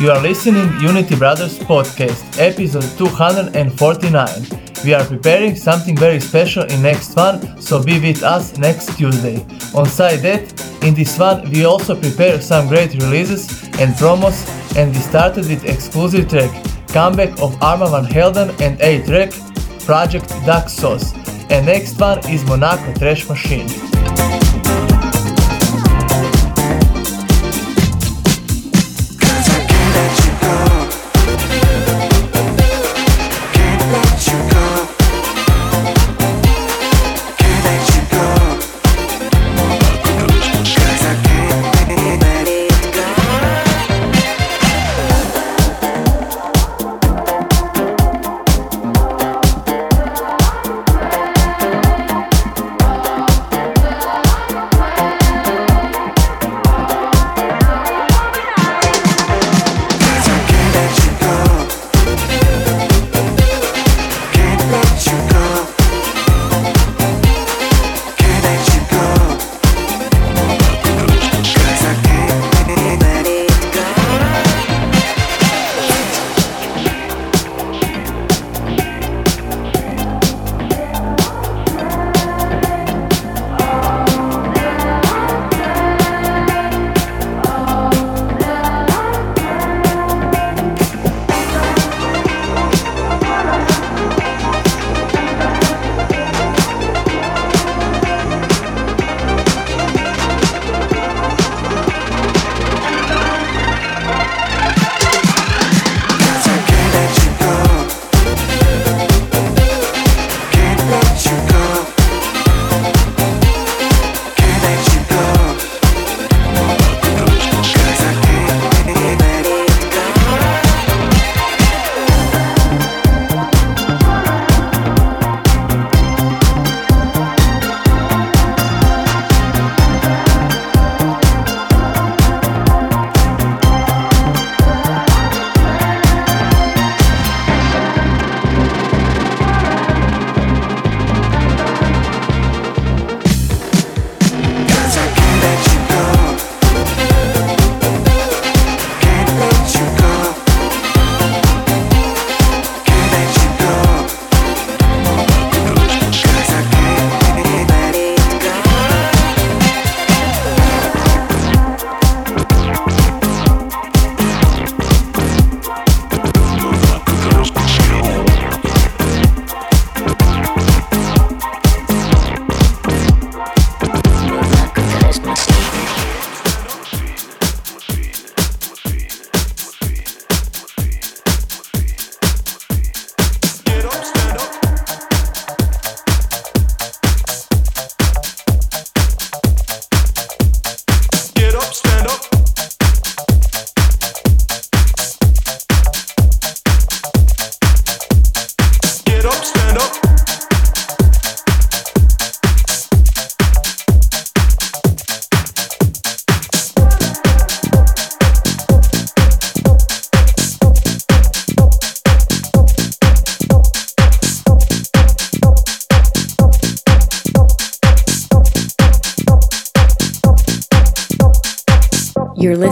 You are listening Unity Brothers podcast, episode 249. We are preparing something very special in next one, so be with us next Tuesday. On side that, in this one we also prepare some great releases and promos and we started with exclusive track, comeback of Armand Van Helden and A-Trak, Project Duck Sauce. And next one is Monaco Trash Machine.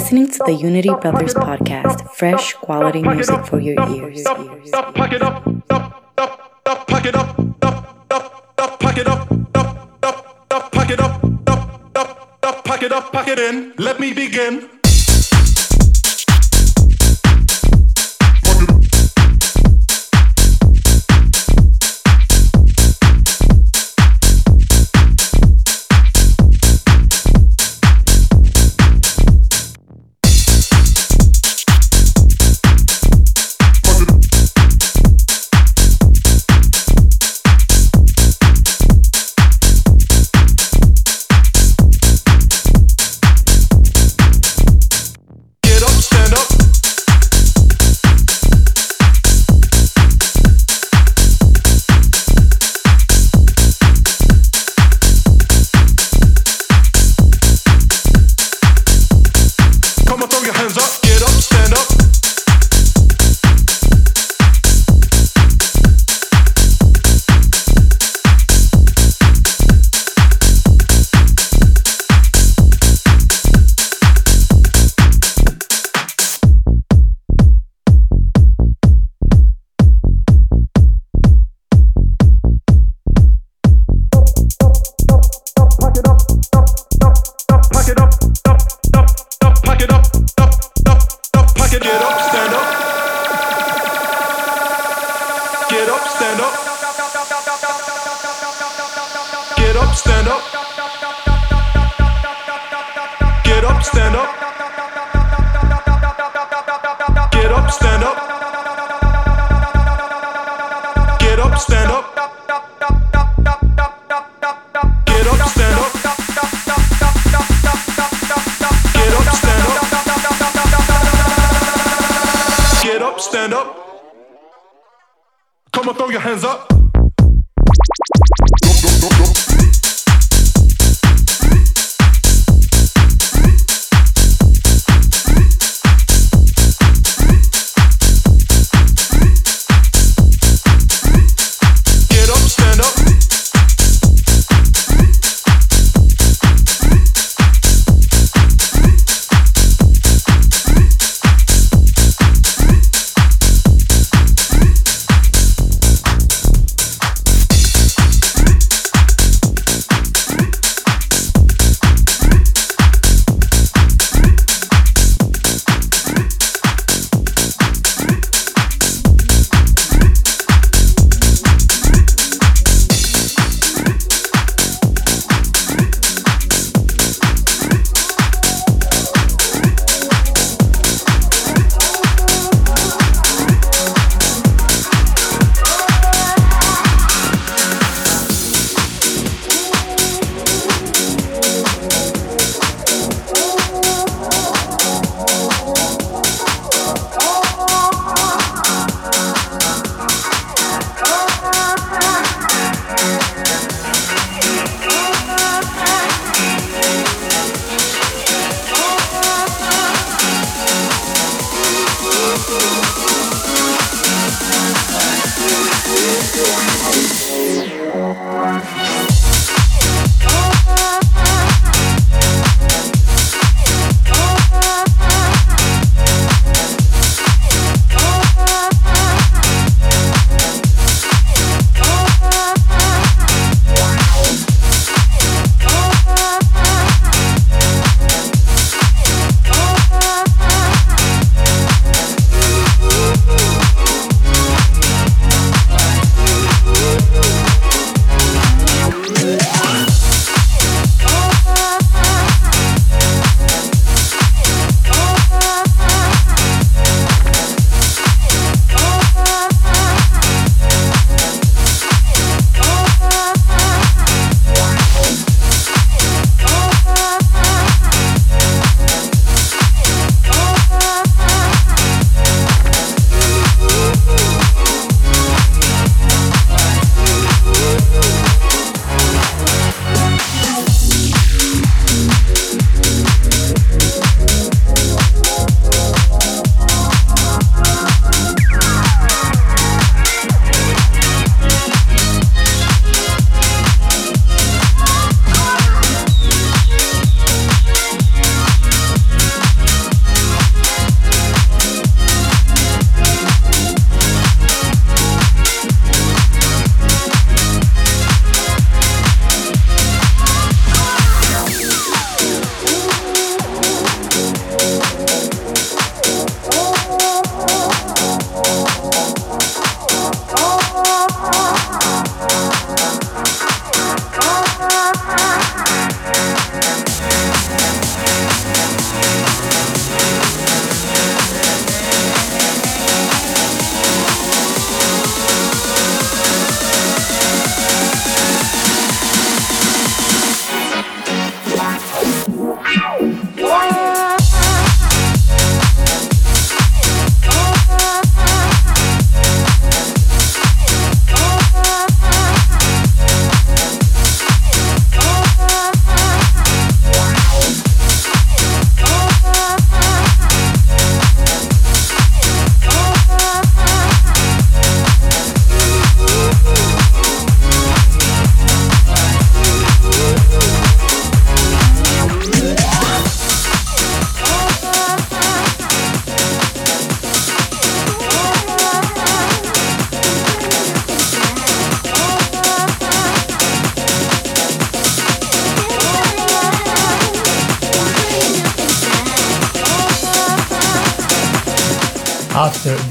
Listening to the Unity Brothers podcast, fresh quality music for your ears. Pack it up, pack it up, pack it up, pack it up, pack it up, pack it in. Let me begin.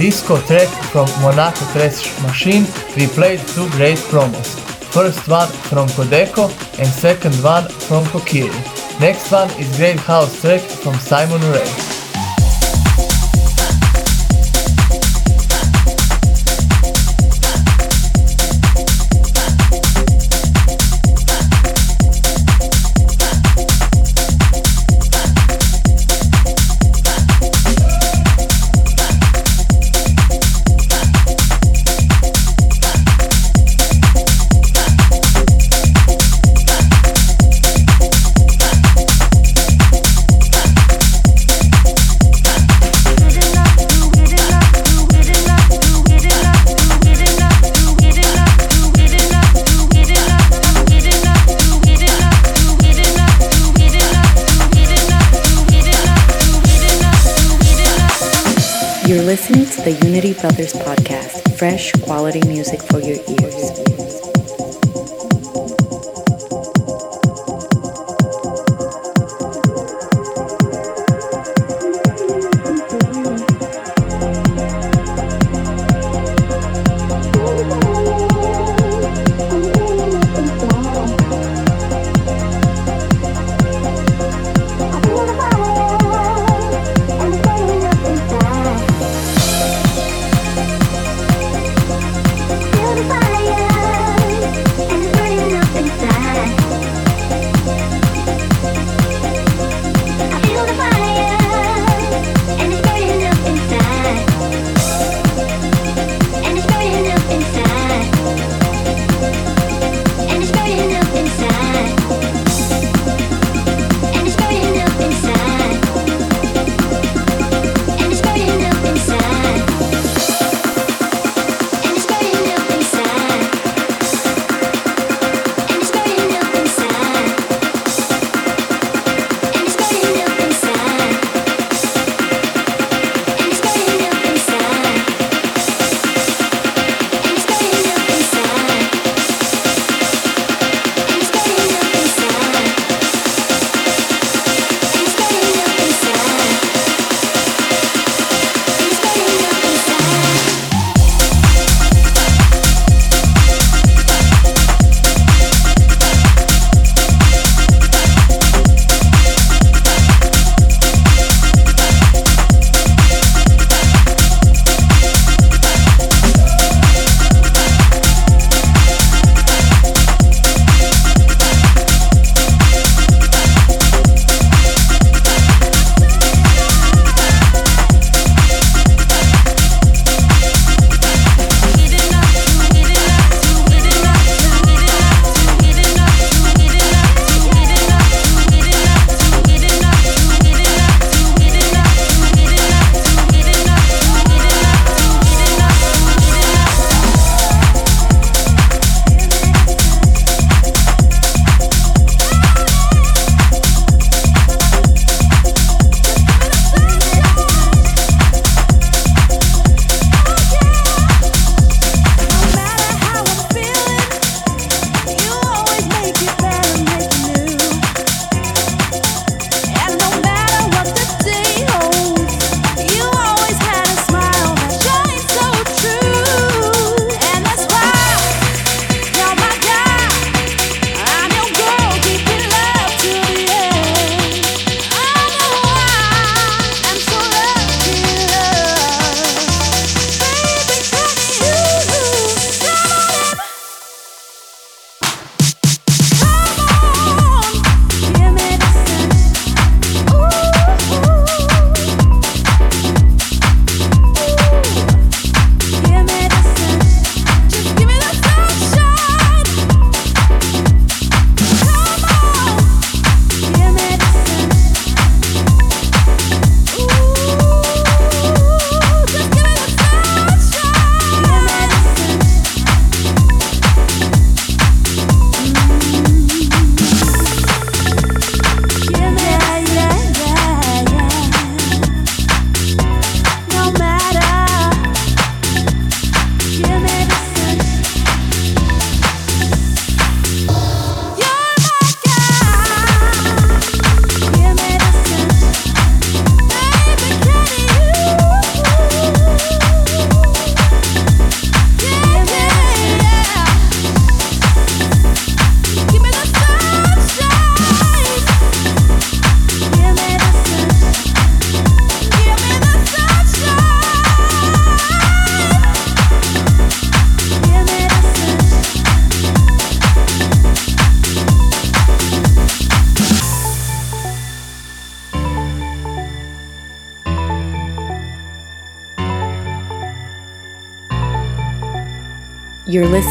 Disco track from Monaco Trash Machine, we played two great promos. First one from Codeco and second one from Kokiri. Next one is great house track from Simon Ray.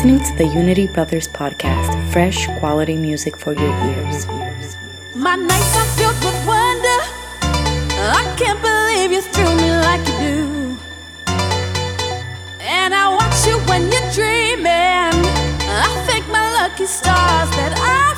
Listening to the Unity Brothers podcast, fresh quality music for your ears. My nights are filled with wonder. I can't believe you me like you do. And I watch you when you're dreaming. I thank my lucky stars that I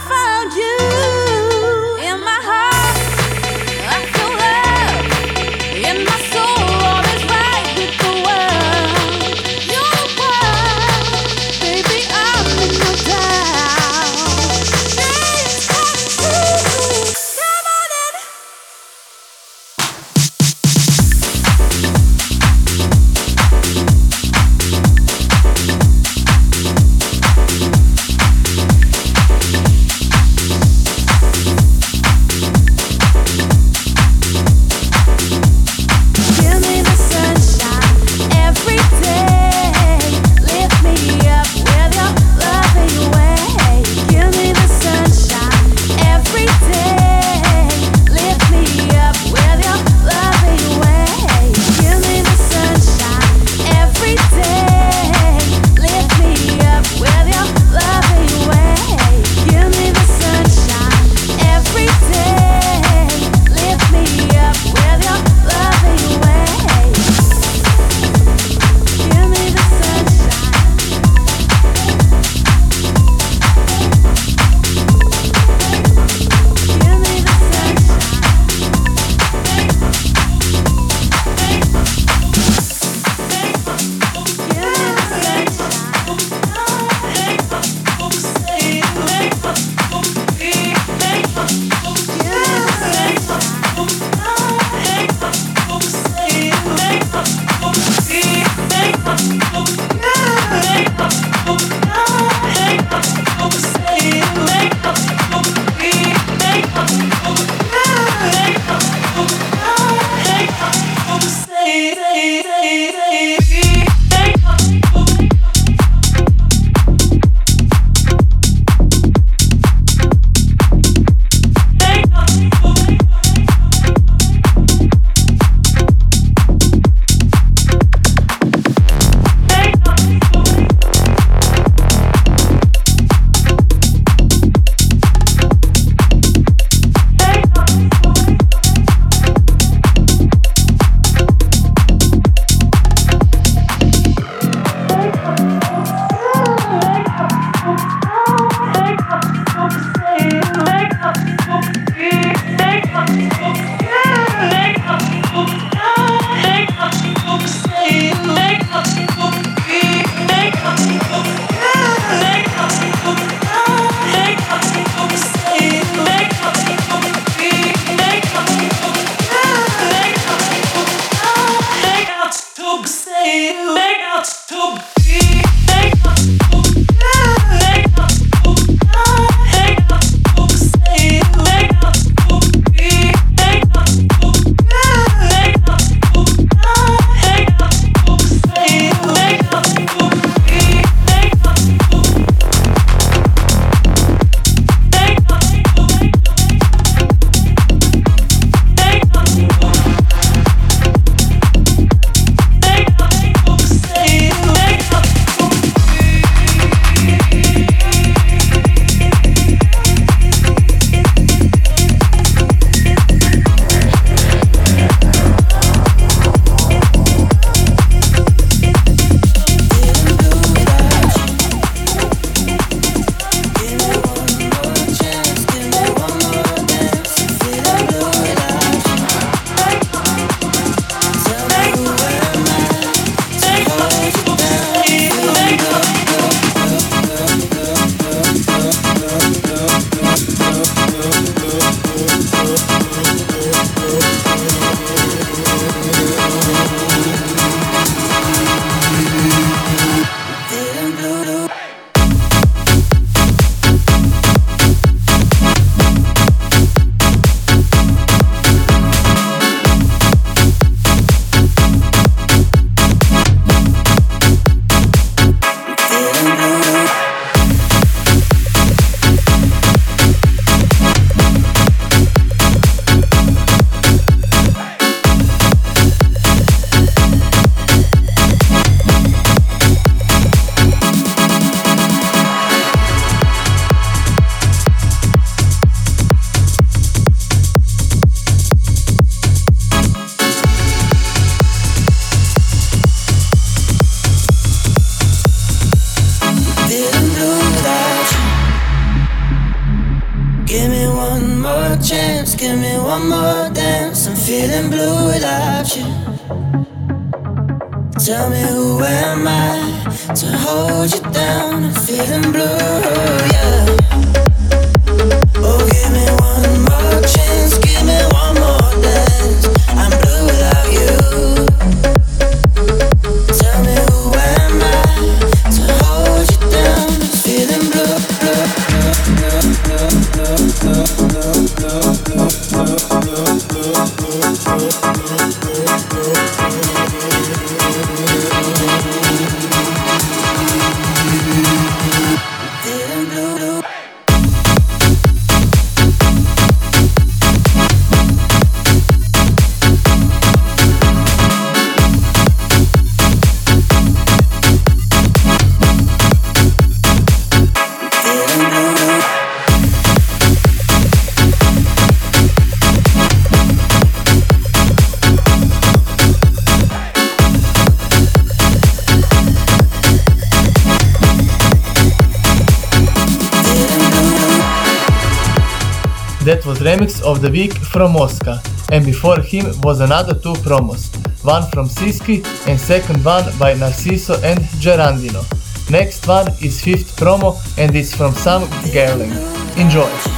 That was remix of the week from Mosca, and before him was another two promos, one from Siski and second one by Narciso and Gerandino. Next one is fifth promo and it's from Sam Gerling. Enjoy!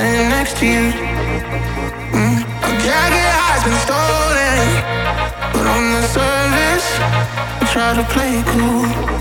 sitting next to you. Mm. A jacket has been stolen, but on the surface, I try to play it cool.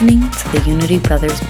listening to the Unity Brothers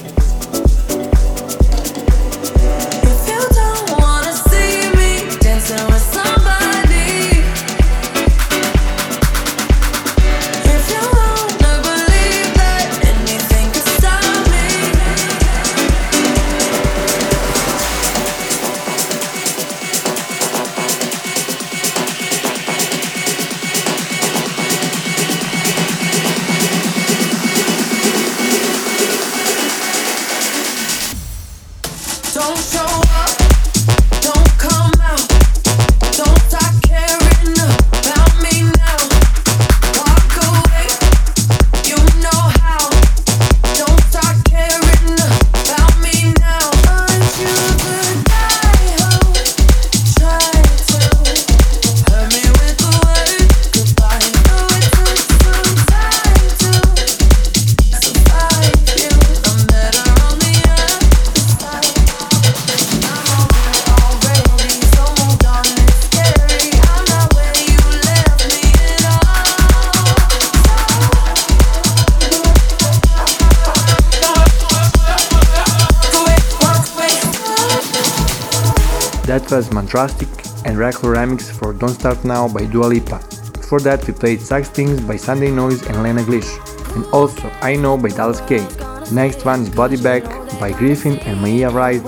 Drastic and Rackhole remix for Don't Start Now by Dua Lipa. Before that we played Sucks Things by Sunday Noise and Lena Glish. And also I Know by Dallas K. Next one is Body Back by Gryffin and Maia Wright,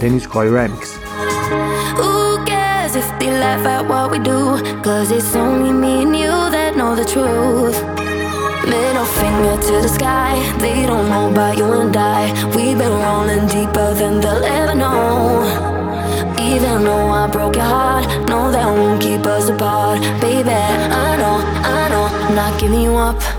Dennis Coy remix. Who cares if they laugh at what we do? Cause it's only me and you that know the truth. Middle finger to the sky. They don't know about you and I. We've been rolling deeper than they'll ever know. Baby, no, I broke your heart. No, that won't keep us apart. Baby, I know, I know, not giving you up.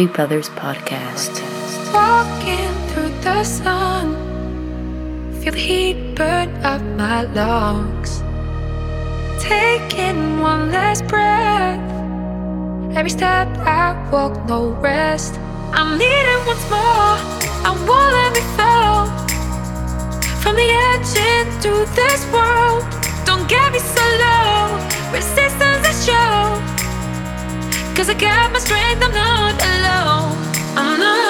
Cody Brothers Podcast. Walking through the sun, feel the heat burn up my lungs. Taking one last breath, every step I walk, no rest. I'm needing once more, I won't let me fall. From the edge into this world, don't get me so low. Resistance. Cause I got my strength, I'm not alone. I'm not alone.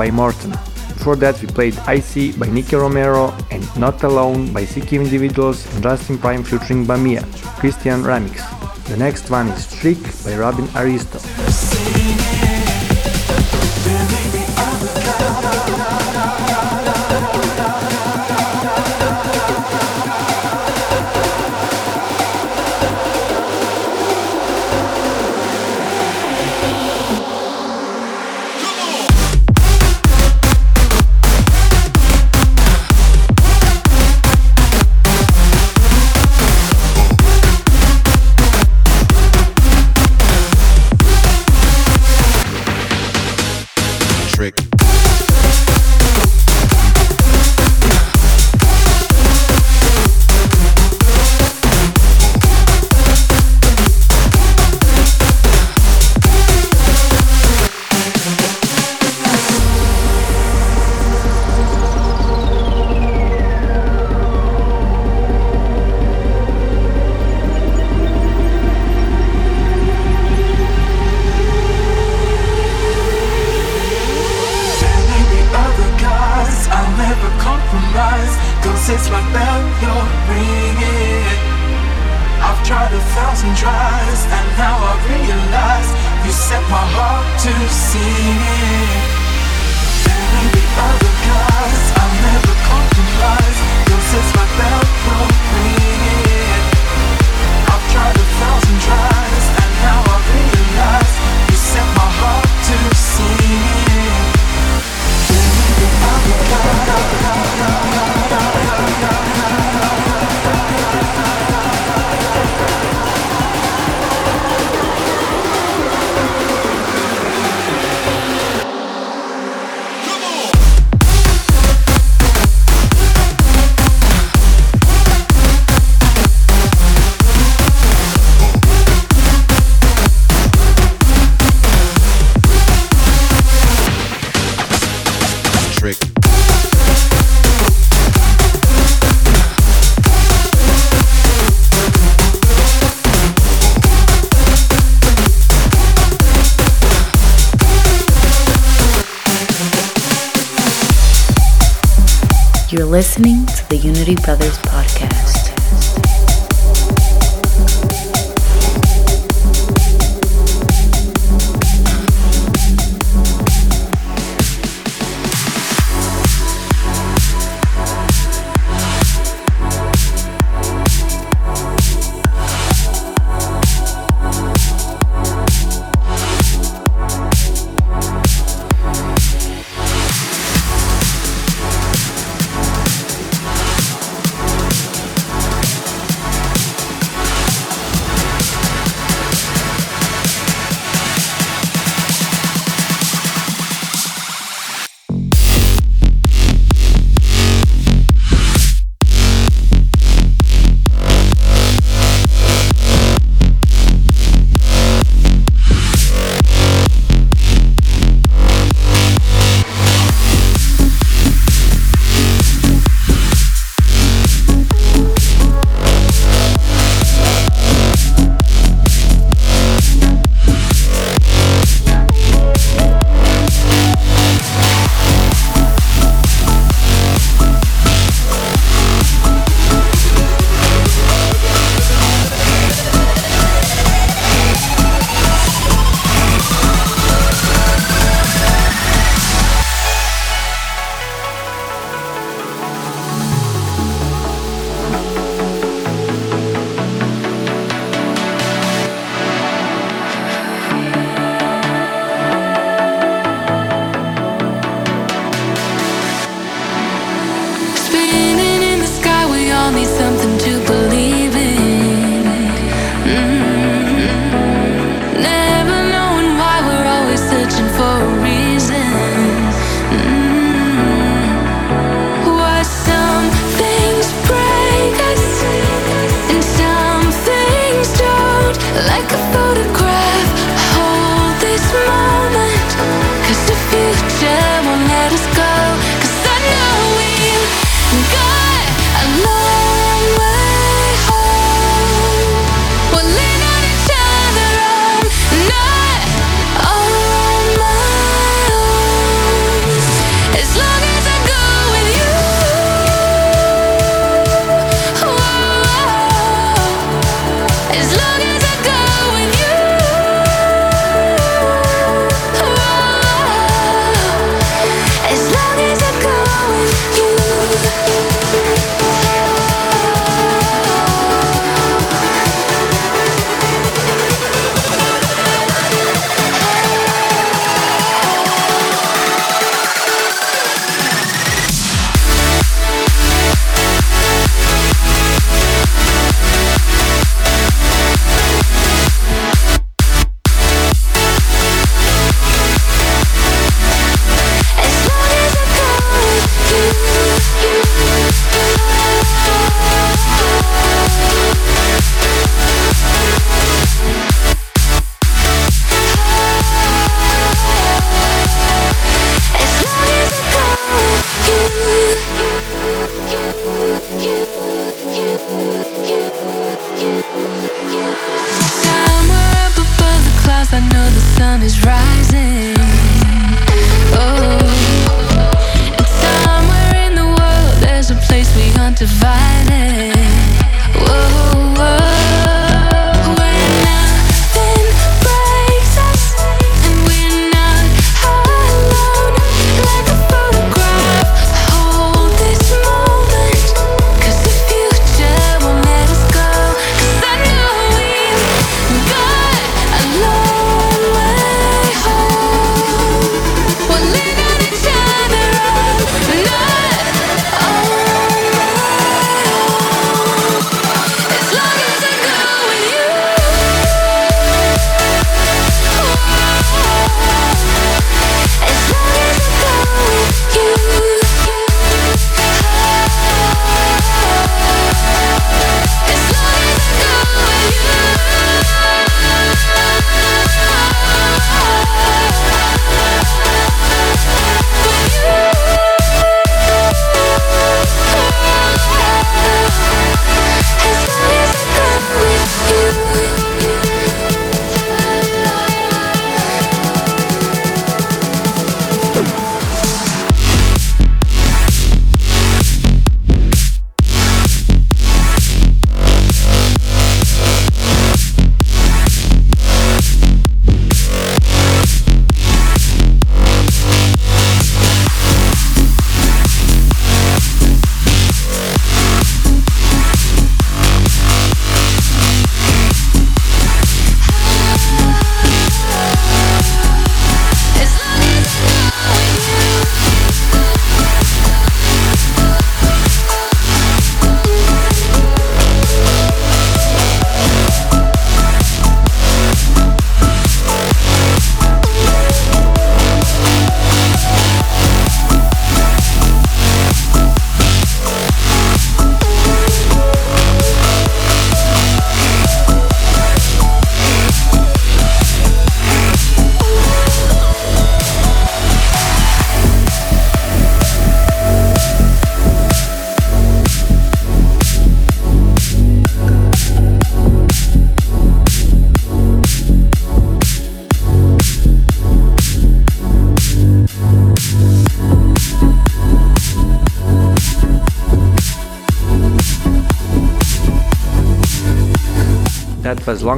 By Morton. Before that we played IC by Nicky Romero and Not Alone by Sick Individuals and Justin Prime featuring Bamia, Christian Remix. The next one is Trick by Robin Aristo. Listening to the Unity Brothers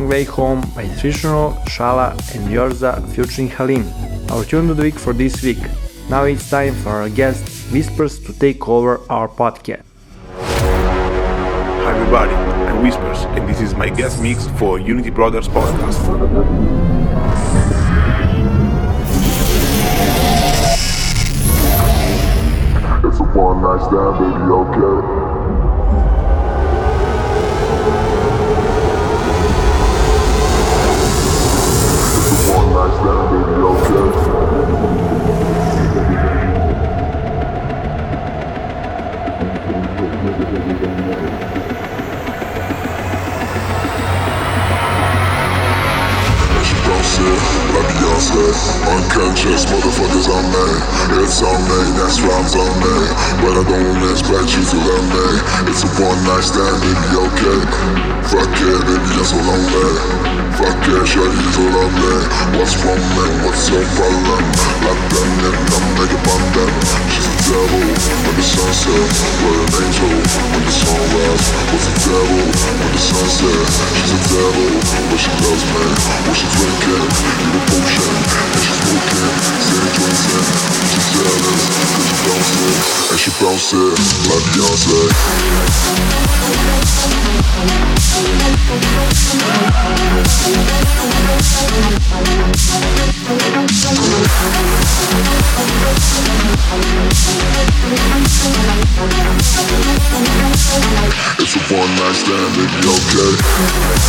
Long Way Home by Nutritional, Shala and Yorza featuring Halim. Our tune of the week for this week. Now it's time for our guest Whispers to take over our podcast. Hi everybody, I'm Whispers and this is my guest mix for Unity Brothers podcast. It's a one night stand, baby, okay? Like restless, unconscious motherfuckers on me. It's on me, that's rhymes on me. But I don't expect you to love me. It's a one night stand, baby, okay? Fuck it, baby, you're so lonely. Fuck it, sure you so lonely. What's wrong, man? What's your problem? Like them in, I'm like a bomb them. She's a devil when the sun sets. We're an angel when the sun rises. What's a devil when the sun sets? She's a devil when she loves me. When she's drinking, you a potion bounce it, like Beyonce. standard, you okay?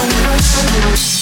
I'm not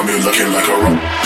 come here looking like a rock.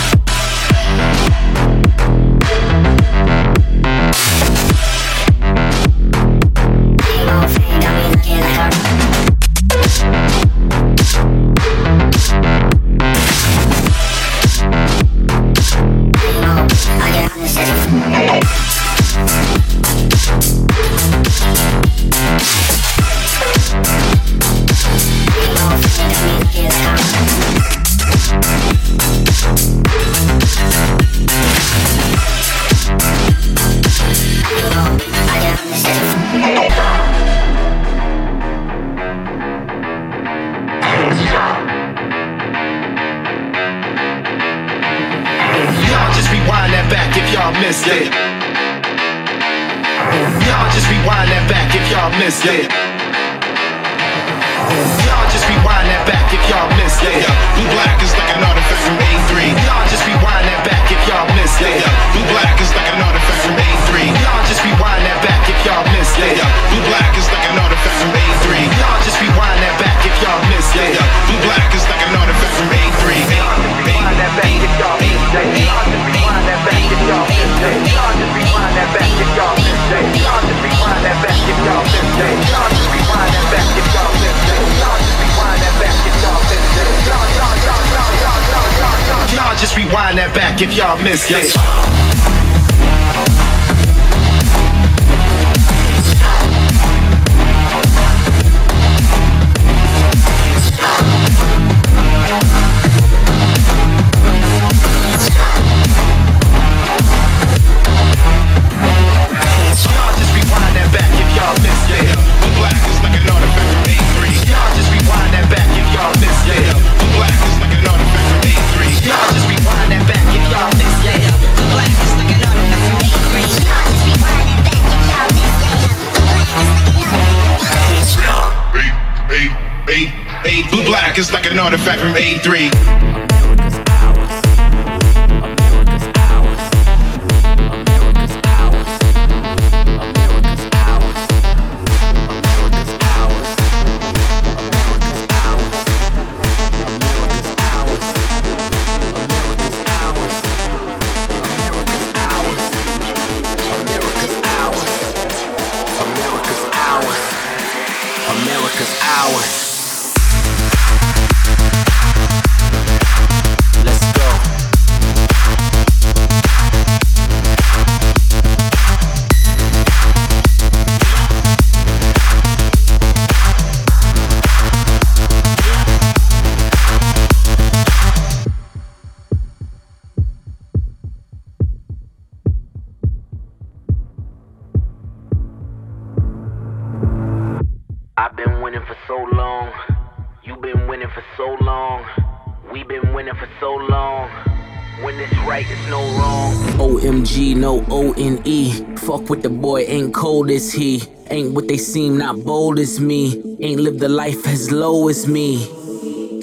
OMG, no O N E. Fuck with the boy, ain't cold as he. Ain't what they seem, not bold as me. Ain't lived the life as low as me.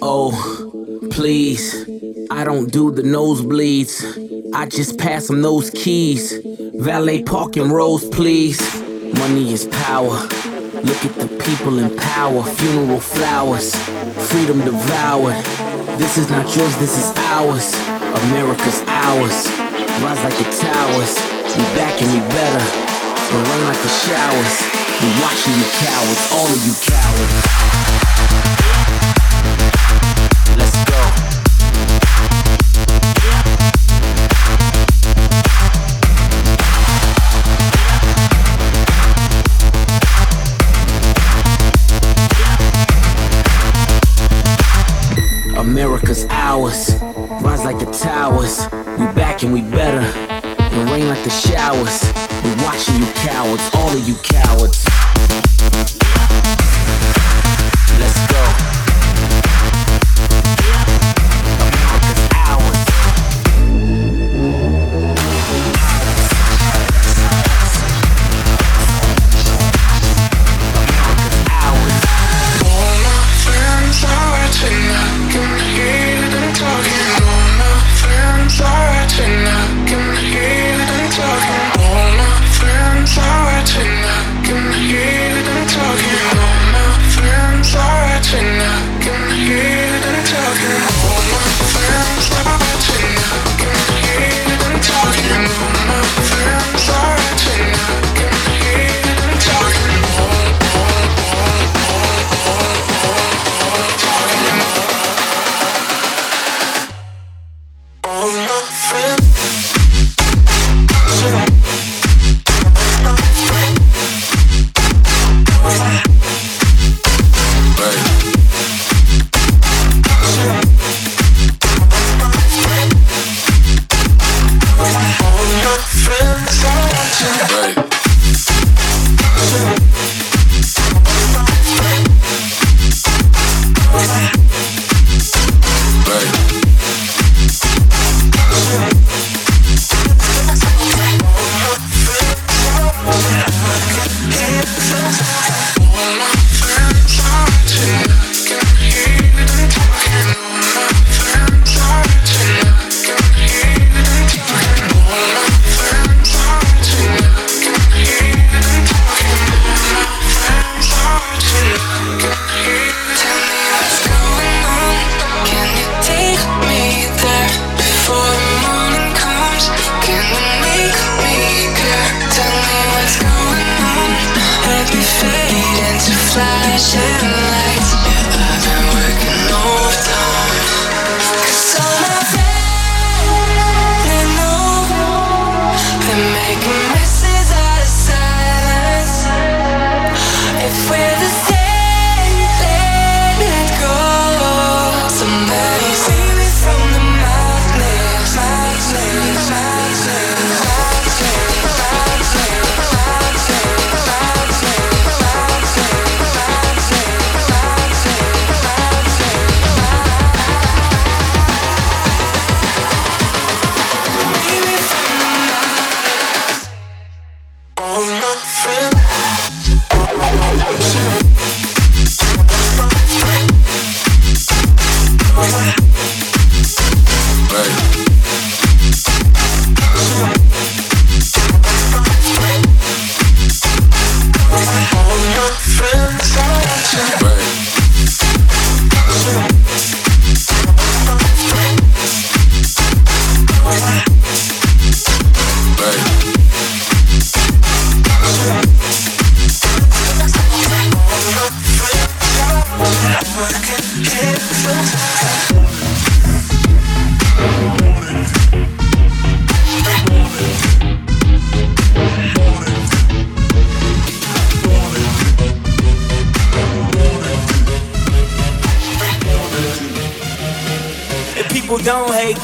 Oh, please. I don't do the nosebleeds. I just pass them those keys. Valet parking rows, please. Money is power. Look at the people in power. Funeral flowers. Freedom devoured. This is not yours, this is ours. America's ours. Rise like the towers. We back and we better. It rain like the showers. We watching you cowards, all of you cowards. Let's go. America's ours. Rise like the towers. We back and we better. It rain like the showers. We watching you cowards, all of you cowards. Let's go.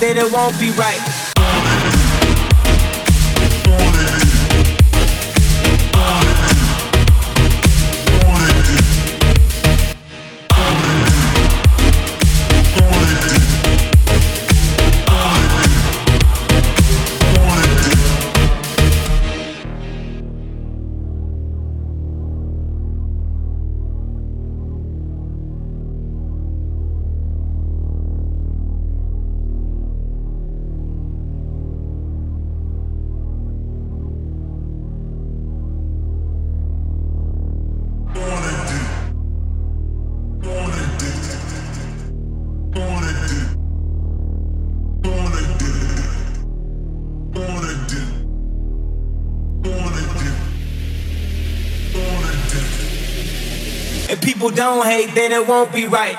Then it won't be right. People don't hate, then it won't be right.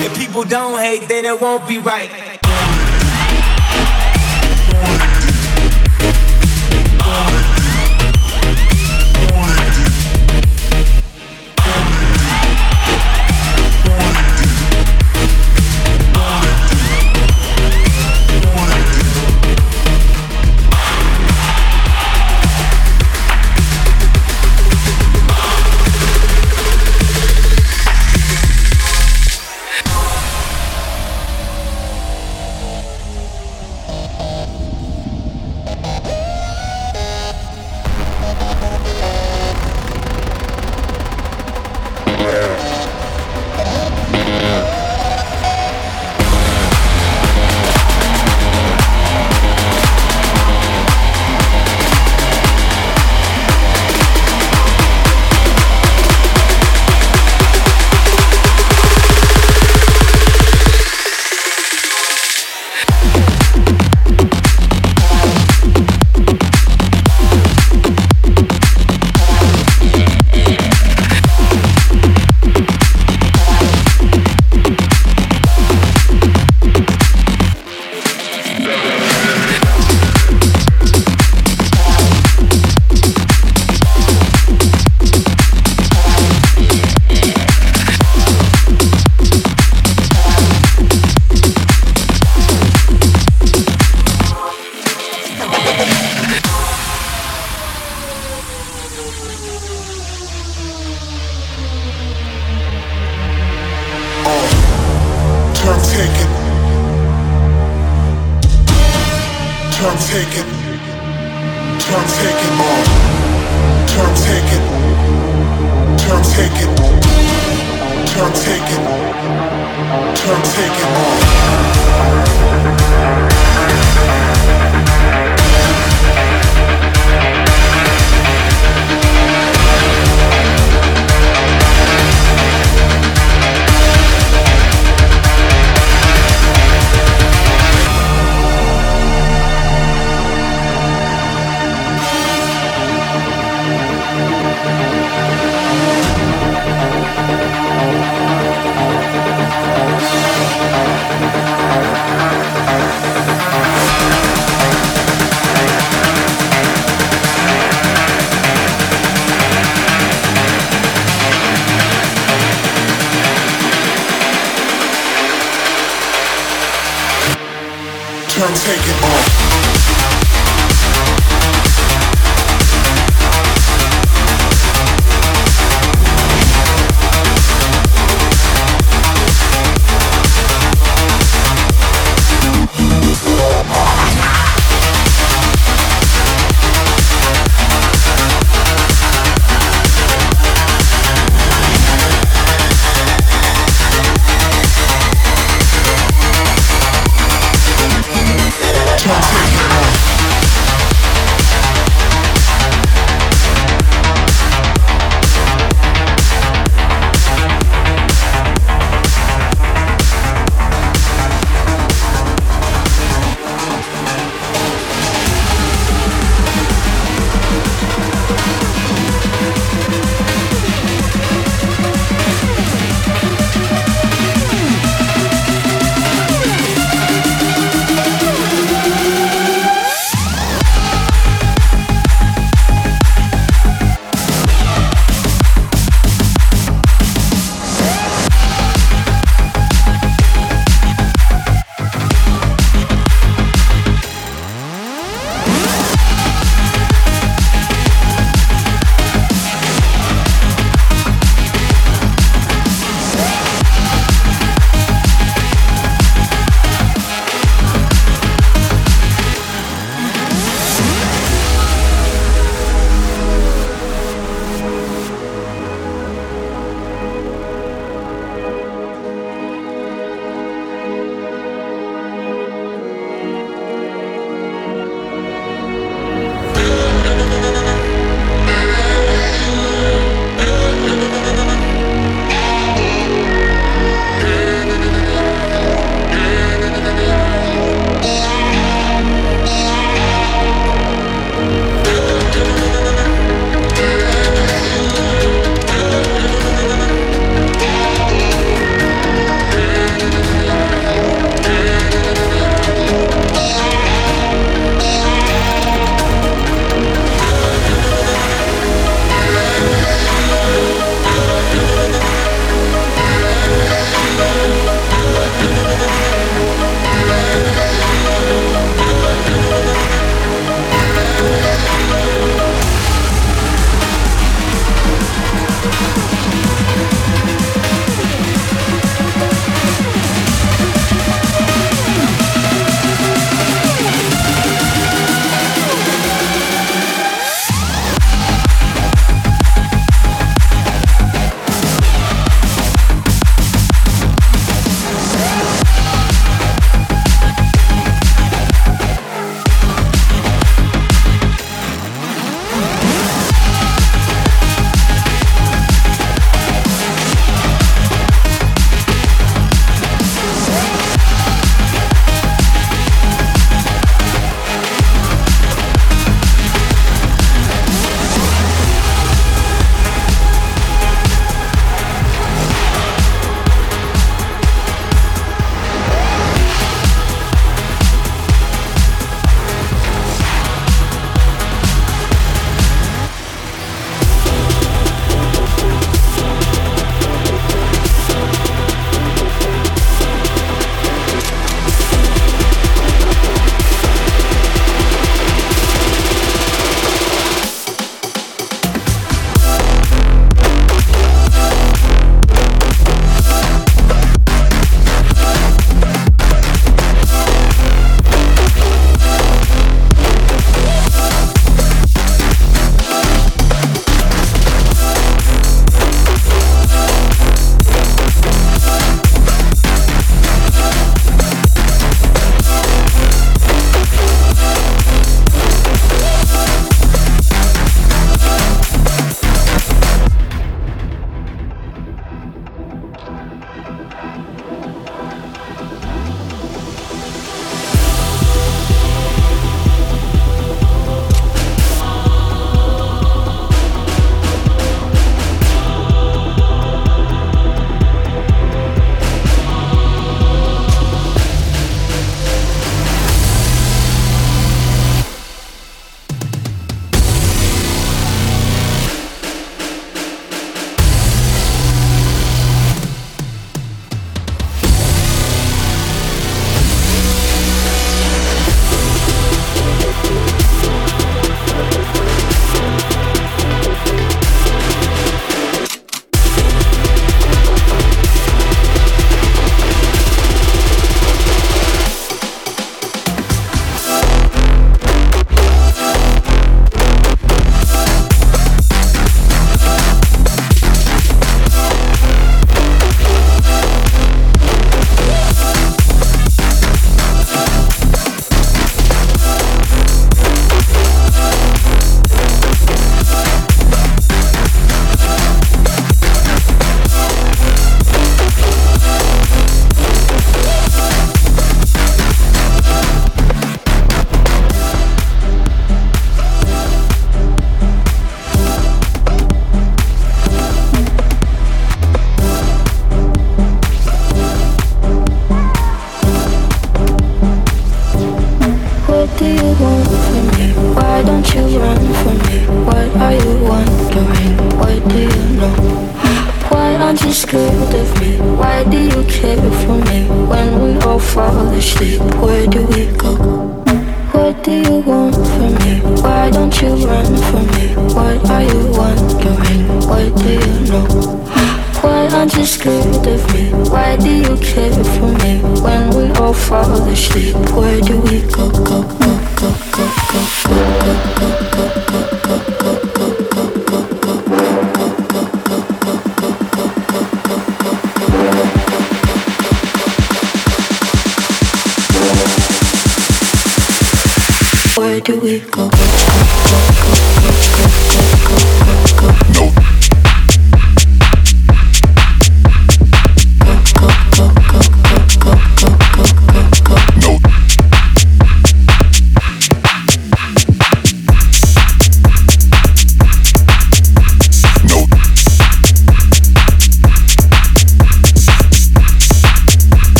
If people don't hate, then it won't be right.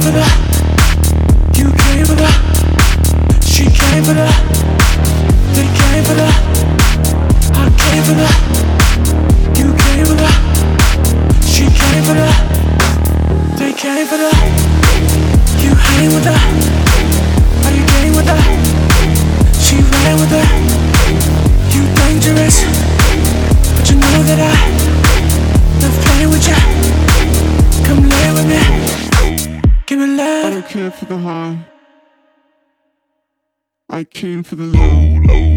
baby came for the low low.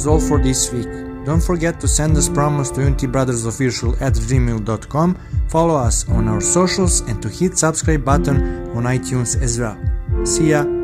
Was all for this week. Don't forget to send us promos to unitybrothersofficial at gmail.com, follow us on our socials, and to hit subscribe button on iTunes as well. See ya!